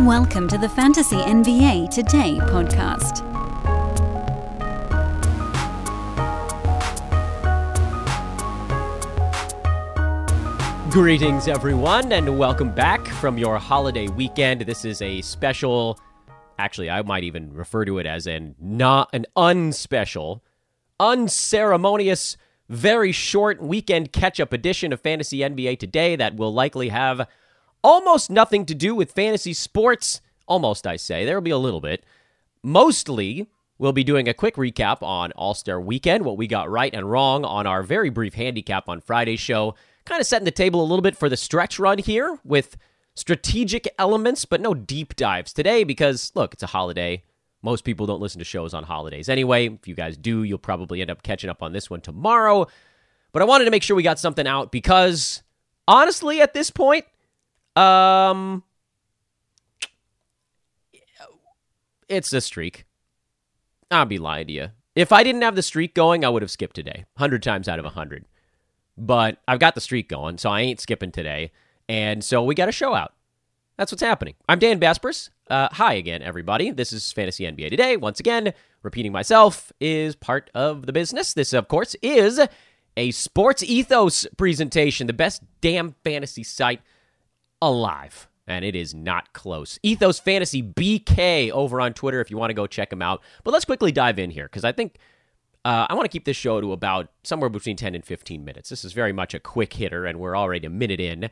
Welcome to the Fantasy NBA Today podcast. Greetings, everyone, and welcome back from your holiday weekend. This is a special, actually, I might even refer to it as an not an unspecial, unceremonious, very short weekend catch-up edition of Fantasy NBA Today that will likely have almost nothing to do with fantasy sports. Almost, I say. There will be a little bit. Mostly, we'll be doing a quick recap on All Star Weekend, what we got right and wrong on our very brief handicap on Friday's show. Kind of setting the table a little bit for the stretch run here with strategic elements, but no deep dives today because, look, it's a holiday. Most people don't listen to shows on holidays anyway. If you guys do, you'll probably end up catching up on this one tomorrow. But I wanted to make sure we got something out because, honestly, at this point, um, it's a streak. I'll be lying to you. If I didn't have the streak going, I would have skipped today, hundred times out of hundred. But I've got the streak going, so I ain't skipping today. And so we got a show out. That's what's happening. I'm Dan Besbris. Uh, hi again, everybody. This is Fantasy NBA Today. Once again, repeating myself is part of the business. This, of course, is a SportsEthos presentation, the best damn fantasy site alive. And it is not close. Ethos Fantasy BK over on Twitter if you want to go check them out. But let's quickly dive in here because I think uh, I want to keep this show to about somewhere between 10 and 15 minutes. This is very much a quick hitter, and we're already a minute in.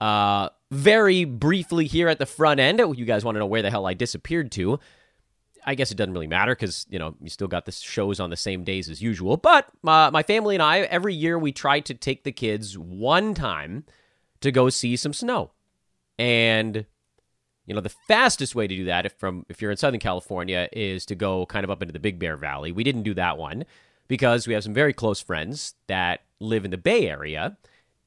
Uh, very briefly here at the front end, you guys want to know where the hell I disappeared to. I guess it doesn't really matter because, you know, you still got the shows on the same days as usual. But uh, my family and I, every year we try to take the kids one time to go see some snow. And you know, the fastest way to do that if from if you're in Southern California is to go kind of up into the Big Bear Valley. We didn't do that one because we have some very close friends that live in the Bay Area.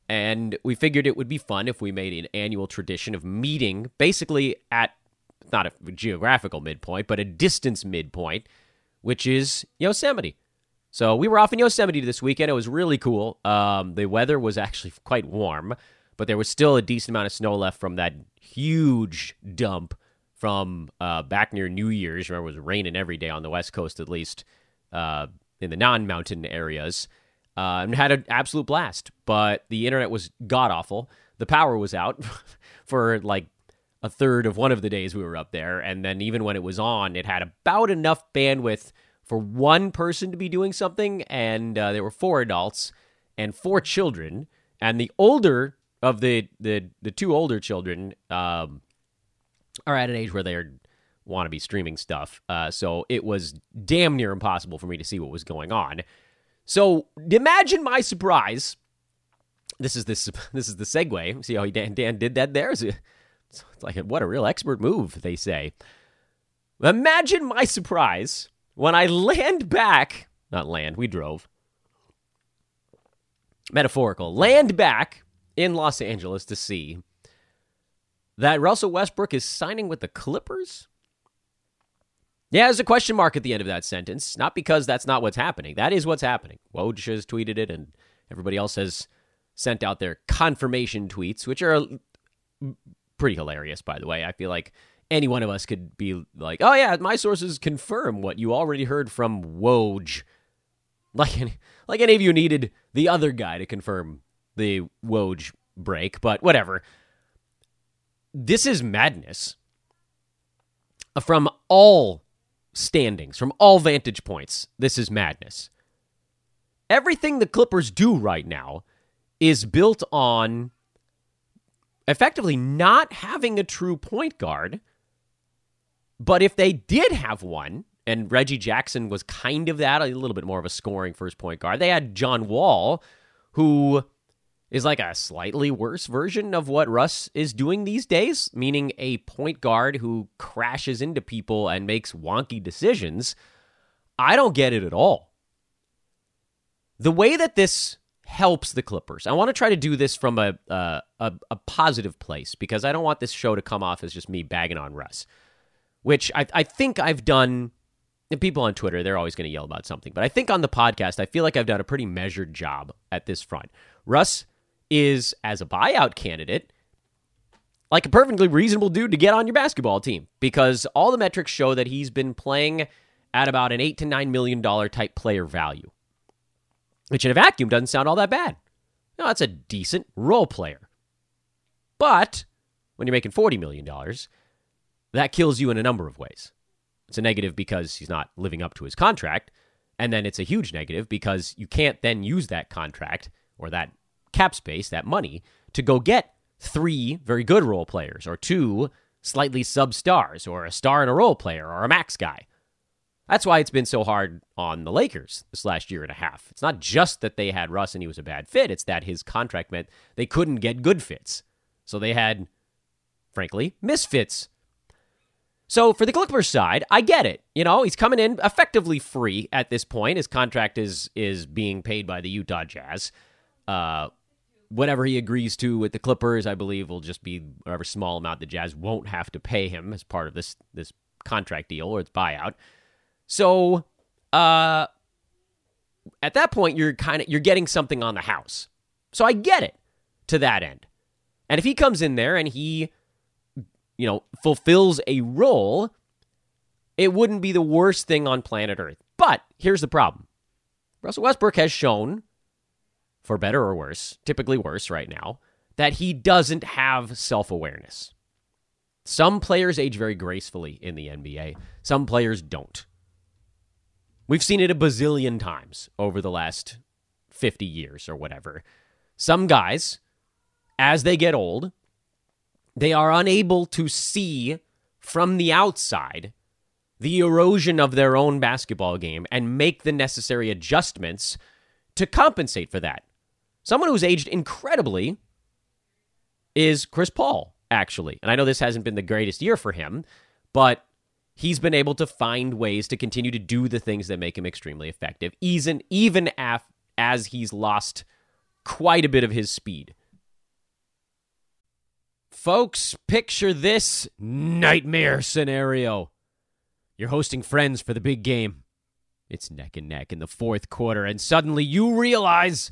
And we figured it would be fun if we made an annual tradition of meeting basically at not a geographical midpoint, but a distance midpoint, which is Yosemite. So we were off in Yosemite this weekend. It was really cool. Um, the weather was actually quite warm but there was still a decent amount of snow left from that huge dump from uh, back near New Year's. Remember, it was raining every day on the West Coast, at least uh, in the non-mountain areas, uh, and had an absolute blast. But the internet was god awful. The power was out for like a third of one of the days we were up there, and then even when it was on, it had about enough bandwidth for one person to be doing something, and uh, there were four adults and four children, and the older of the the the two older children um, are at an age where they want to be streaming stuff. Uh, so it was damn near impossible for me to see what was going on. So imagine my surprise. This is this this is the segue. See how he Dan, Dan did that there? It's like what a real expert move, they say. Imagine my surprise when I land back, not land, we drove. Metaphorical. Land back in Los Angeles to see that Russell Westbrook is signing with the Clippers? Yeah, there's a question mark at the end of that sentence. Not because that's not what's happening. That is what's happening. Woj has tweeted it, and everybody else has sent out their confirmation tweets, which are pretty hilarious, by the way. I feel like any one of us could be like, oh, yeah, my sources confirm what you already heard from Woj. Like, any, like any of you needed the other guy to confirm the Woj break, but whatever. This is madness from all standings, from all vantage points. This is madness. Everything the Clippers do right now is built on effectively not having a true point guard. But if they did have one, and Reggie Jackson was kind of that, a little bit more of a scoring first point guard, they had John Wall, who is like a slightly worse version of what Russ is doing these days, meaning a point guard who crashes into people and makes wonky decisions. I don't get it at all. The way that this helps the Clippers, I want to try to do this from a, a, a positive place because I don't want this show to come off as just me bagging on Russ, which I, I think I've done. And people on Twitter, they're always going to yell about something. But I think on the podcast, I feel like I've done a pretty measured job at this front. Russ is as a buyout candidate like a perfectly reasonable dude to get on your basketball team because all the metrics show that he's been playing at about an eight to nine million dollar type player value, which in a vacuum doesn't sound all that bad. No, that's a decent role player. But when you're making $40 million, that kills you in a number of ways. It's a negative because he's not living up to his contract. And then it's a huge negative because you can't then use that contract or that cap space, that money, to go get three very good role players or two slightly sub stars or a star and a role player or a max guy. That's why it's been so hard on the Lakers this last year and a half. It's not just that they had Russ and he was a bad fit, it's that his contract meant they couldn't get good fits. So they had, frankly, misfits. So for the Clippers side, I get it. You know, he's coming in effectively free at this point. His contract is is being paid by the Utah Jazz. Uh, whatever he agrees to with the Clippers, I believe, will just be whatever small amount the Jazz won't have to pay him as part of this this contract deal or its buyout. So, uh, at that point, you're kind of you're getting something on the house. So I get it to that end. And if he comes in there and he, you know, fulfills a role, it wouldn't be the worst thing on planet Earth. But here's the problem Russell Westbrook has shown, for better or worse, typically worse right now, that he doesn't have self awareness. Some players age very gracefully in the NBA, some players don't. We've seen it a bazillion times over the last 50 years or whatever. Some guys, as they get old, they are unable to see from the outside the erosion of their own basketball game and make the necessary adjustments to compensate for that. Someone who's aged incredibly is Chris Paul, actually. And I know this hasn't been the greatest year for him, but he's been able to find ways to continue to do the things that make him extremely effective, even even af- as he's lost quite a bit of his speed. Folks, picture this nightmare scenario. You're hosting friends for the big game. It's neck and neck in the fourth quarter, and suddenly you realize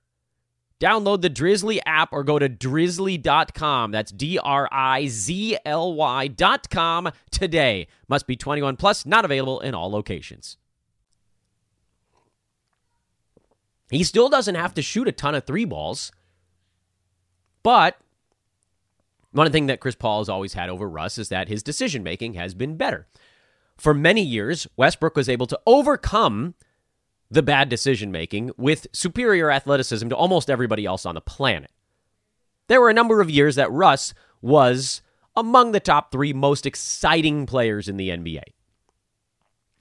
Download the Drizly app or go to drizly.com. That's D R I Z L Y.com today. Must be 21 plus, not available in all locations. He still doesn't have to shoot a ton of three balls. But one thing that Chris Paul has always had over Russ is that his decision making has been better. For many years, Westbrook was able to overcome the bad decision making with superior athleticism to almost everybody else on the planet. There were a number of years that Russ was among the top three most exciting players in the NBA.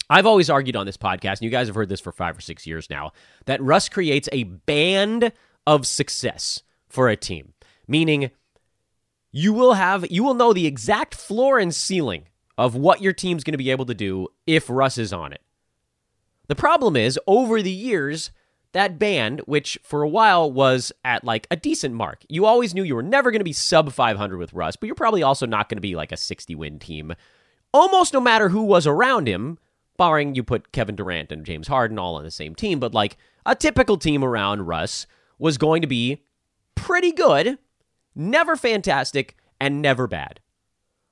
I've always argued on this podcast, and you guys have heard this for five or six years now, that Russ creates a band of success for a team meaning you will have you will know the exact floor and ceiling of what your team's going to be able to do if Russ is on it. The problem is over the years that band which for a while was at like a decent mark. You always knew you were never going to be sub 500 with Russ, but you're probably also not going to be like a 60 win team almost no matter who was around him, barring you put Kevin Durant and James Harden all on the same team, but like a typical team around Russ was going to be pretty good Never fantastic and never bad.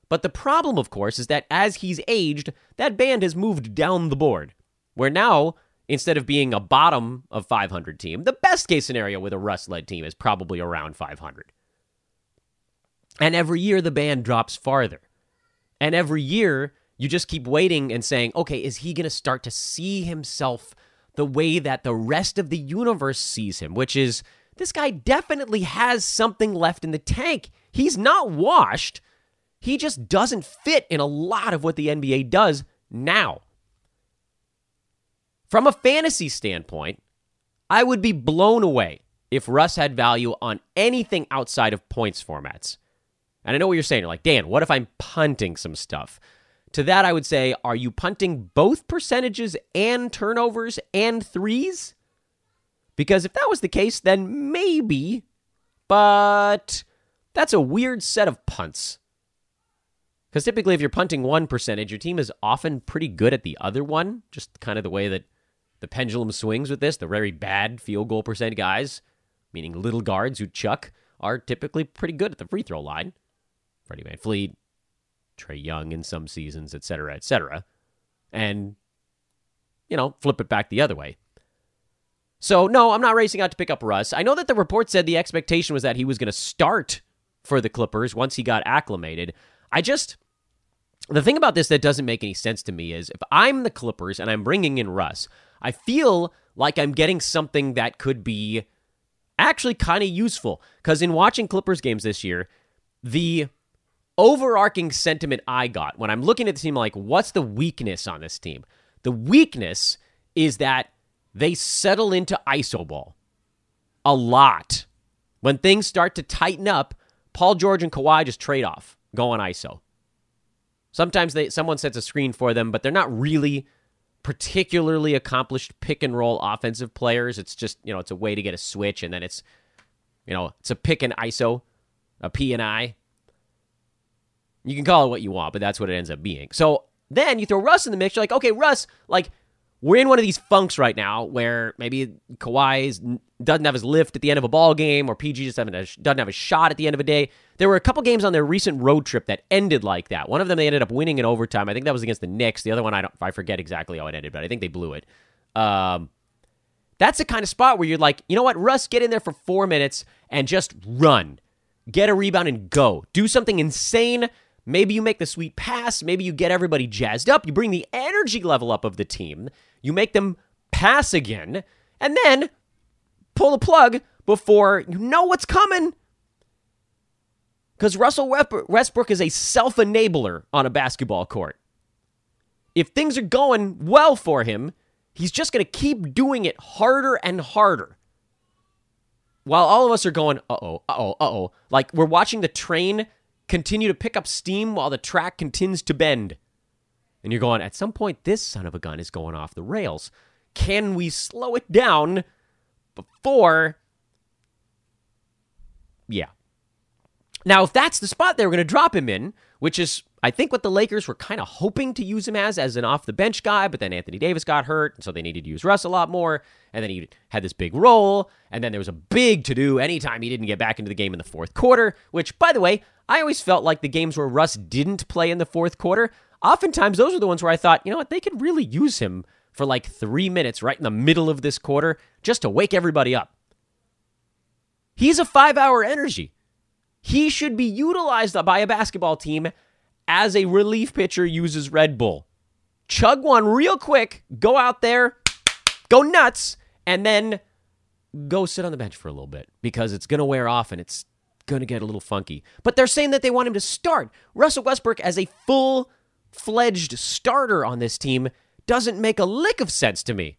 But the problem, of course, is that as he's aged, that band has moved down the board. Where now, instead of being a bottom of 500 team, the best case scenario with a Russ led team is probably around 500. And every year the band drops farther. And every year you just keep waiting and saying, okay, is he going to start to see himself the way that the rest of the universe sees him, which is this guy definitely has something left in the tank. He's not washed. He just doesn't fit in a lot of what the NBA does now. From a fantasy standpoint, I would be blown away if Russ had value on anything outside of points formats. And I know what you're saying. You're like, Dan, what if I'm punting some stuff? To that, I would say, are you punting both percentages and turnovers and threes? Because if that was the case, then maybe. But that's a weird set of punts. Because typically, if you're punting one percentage, your team is often pretty good at the other one. Just kind of the way that the pendulum swings with this. The very bad field goal percent guys, meaning little guards who chuck, are typically pretty good at the free throw line. Freddie Van Fleet, Trae Young in some seasons, etc., cetera, et cetera. And, you know, flip it back the other way. So, no, I'm not racing out to pick up Russ. I know that the report said the expectation was that he was going to start for the Clippers once he got acclimated. I just, the thing about this that doesn't make any sense to me is if I'm the Clippers and I'm bringing in Russ, I feel like I'm getting something that could be actually kind of useful. Because in watching Clippers games this year, the overarching sentiment I got when I'm looking at the team, like, what's the weakness on this team? The weakness is that they settle into ISO ball a lot. When things start to tighten up, Paul George and Kawhi just trade off, go on ISO. Sometimes they someone sets a screen for them, but they're not really particularly accomplished pick and roll offensive players. It's just, you know, it's a way to get a switch and then it's you know, it's a pick and ISO, a P and I. You can call it what you want, but that's what it ends up being. So then you throw Russ in the mix. You're like, okay, Russ, like we're in one of these funks right now where maybe Kawhi doesn't have his lift at the end of a ball game, or PG just doesn't have a shot at the end of a day. There were a couple games on their recent road trip that ended like that. One of them they ended up winning in overtime. I think that was against the Knicks. The other one I don't, I forget exactly how it ended, but I think they blew it. Um, that's the kind of spot where you're like, you know what, Russ, get in there for four minutes and just run, get a rebound and go, do something insane. Maybe you make the sweet pass. Maybe you get everybody jazzed up. You bring the energy level up of the team you make them pass again, and then pull the plug before you know what's coming. Because Russell Westbrook is a self enabler on a basketball court. If things are going well for him, he's just going to keep doing it harder and harder. While all of us are going, uh oh, uh oh, uh oh. Like we're watching the train continue to pick up steam while the track continues to bend. And you're going, at some point, this son of a gun is going off the rails. Can we slow it down before. Yeah. Now, if that's the spot they were going to drop him in, which is, I think, what the Lakers were kind of hoping to use him as, as an off the bench guy, but then Anthony Davis got hurt, and so they needed to use Russ a lot more. And then he had this big role, and then there was a big to do anytime he didn't get back into the game in the fourth quarter, which, by the way, I always felt like the games where Russ didn't play in the fourth quarter, oftentimes those are the ones where I thought, you know what, they could really use him for like three minutes right in the middle of this quarter just to wake everybody up. He's a five hour energy. He should be utilized by a basketball team as a relief pitcher uses Red Bull. Chug one real quick, go out there, go nuts, and then go sit on the bench for a little bit because it's going to wear off and it's going to get a little funky. But they're saying that they want him to start. Russell Westbrook as a full fledged starter on this team doesn't make a lick of sense to me.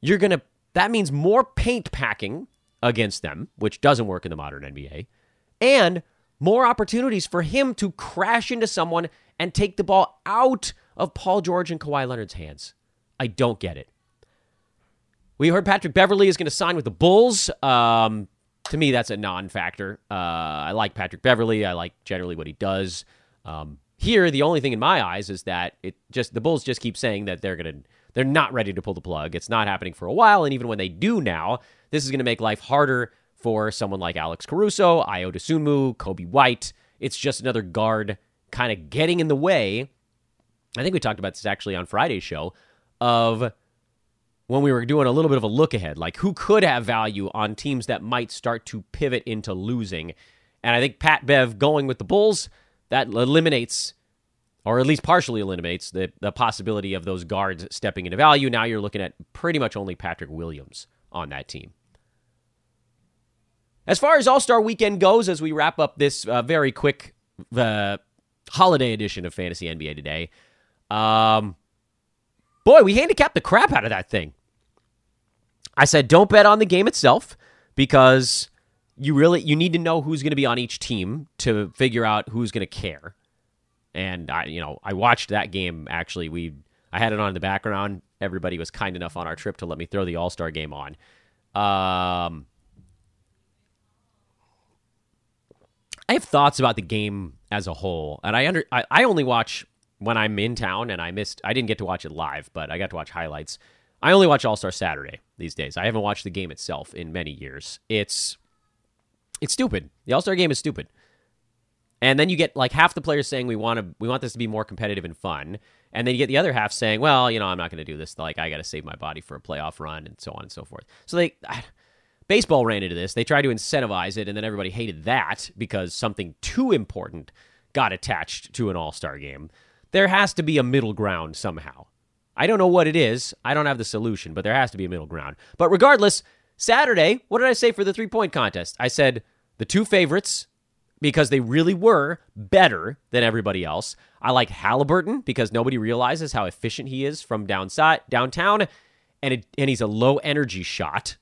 You're going to, that means more paint packing against them, which doesn't work in the modern NBA, and more opportunities for him to crash into someone and take the ball out of Paul George and Kawhi Leonard's hands. I don't get it. We heard Patrick Beverley is going to sign with the Bulls. Um, to me, that's a non factor. Uh, I like Patrick Beverley. I like generally what he does. Um, here, the only thing in my eyes is that it just the Bulls just keep saying that they're gonna they're not ready to pull the plug. It's not happening for a while, and even when they do now, this is gonna make life harder for someone like Alex Caruso, Ayo Dosunmu, Coby White. It's just another guard kind of getting in the way. I think we talked about this actually on Friday's show of when we were doing a little bit of a look ahead, like who could have value on teams that might start to pivot into losing. And I think Pat Bev going with the Bulls that eliminates or at least partially eliminates the, the possibility of those guards stepping into value. Now you're looking at pretty much only Patrick Williams on that team. As far as All Star Weekend goes, as we wrap up this uh, very quick uh, holiday edition of Fantasy NBA today, um, boy, we handicapped the crap out of that thing. I said, don't bet on the game itself because you really you need to know who's going to be on each team to figure out who's going to care. And I, you know, I watched that game. Actually, we I had it on in the background. Everybody was kind enough on our trip to let me throw the All Star game on. Um, I have thoughts about the game as a whole, and I under I, I only watch when I'm in town, and I missed. I didn't get to watch it live, but I got to watch highlights. I only watch All Star Saturday these days. I haven't watched the game itself in many years. It's it's stupid. The All Star game is stupid. And then you get like half the players saying we want to we want this to be more competitive and fun, and then you get the other half saying, well, you know, I'm not going to do this. Like I got to save my body for a playoff run and so on and so forth. So they baseball ran into this. They tried to incentivize it, and then everybody hated that because something too important got attached to an All Star game. There has to be a middle ground somehow. I don't know what it is. I don't have the solution, but there has to be a middle ground. But regardless, Saturday, what did I say for the three point contest? I said the two favorites because they really were better than everybody else. I like Halliburton because nobody realizes how efficient he is from downside, downtown, and it, and he's a low energy shot.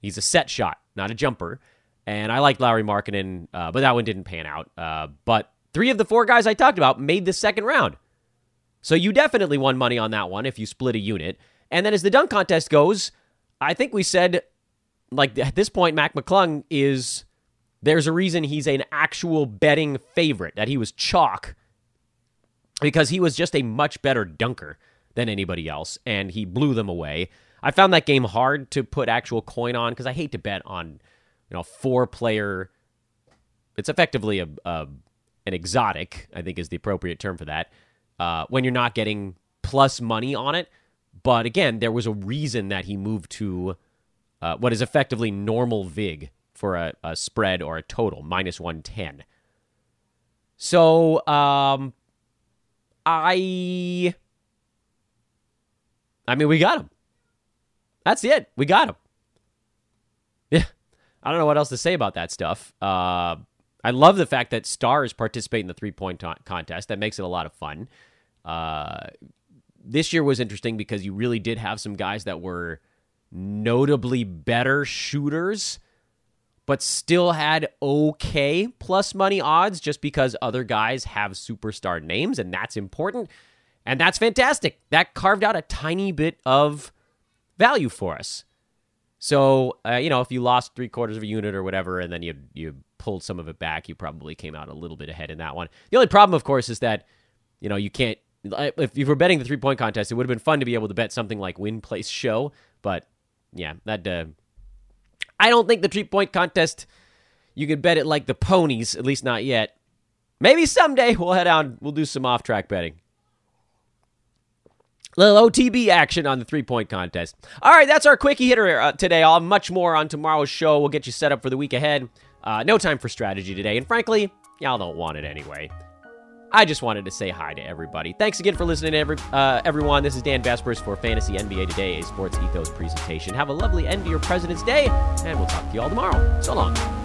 He's a set shot, not a jumper. And I like Lauri Markkanen, uh, but that one didn't pan out. Uh, but three of the four guys I talked about made the second round. So you definitely won money on that one if you split a unit. And then as the dunk contest goes, I think we said, like at this point, Mac McClung is there's a reason he's an actual betting favorite, that he was chalk because he was just a much better dunker than anybody else, and he blew them away. I found that game hard to put actual coin on because I hate to bet on, you know, four player. It's effectively a, a an exotic, I think is the appropriate term for that uh, when you're not getting plus money on it. But again, there was a reason that he moved to uh, what is effectively normal VIG for a, a, spread or a total, minus 110. So, um, I. I mean, we got him. That's it. We got him. Yeah. I don't know what else to say about that stuff. Uh, I love the fact that stars participate in the three point t- contest. That makes it a lot of fun. Uh, this year was interesting because you really did have some guys that were notably better shooters, but still had okay plus money odds just because other guys have superstar names, and that's important. And that's fantastic. That carved out a tiny bit of value for us. So, uh, you know, if you lost three quarters of a unit or whatever, and then you you pulled some of it back, you probably came out a little bit ahead in that one. The only problem, of course, is that you know you can't. If you were betting the three point contest, it would have been fun to be able to bet something like win place show, but yeah, that. Uh, I don't think the three point contest. You can bet it like the ponies, at least not yet. Maybe someday we'll head out. We'll do some off track betting. Little OTB action on the three point contest. All right, that's our quickie hitter uh, today. I'll have much more on tomorrow's show. We'll get you set up for the week ahead. Uh, no time for strategy today, and frankly, y'all don't want it anyway. I just wanted to say hi to everybody. Thanks again for listening, every, uh, everyone. This is Dan Besbris for Fantasy NBA Today, a SportsEthos presentation. Have a lovely end to your President's Day, and we'll talk to you all tomorrow. So long.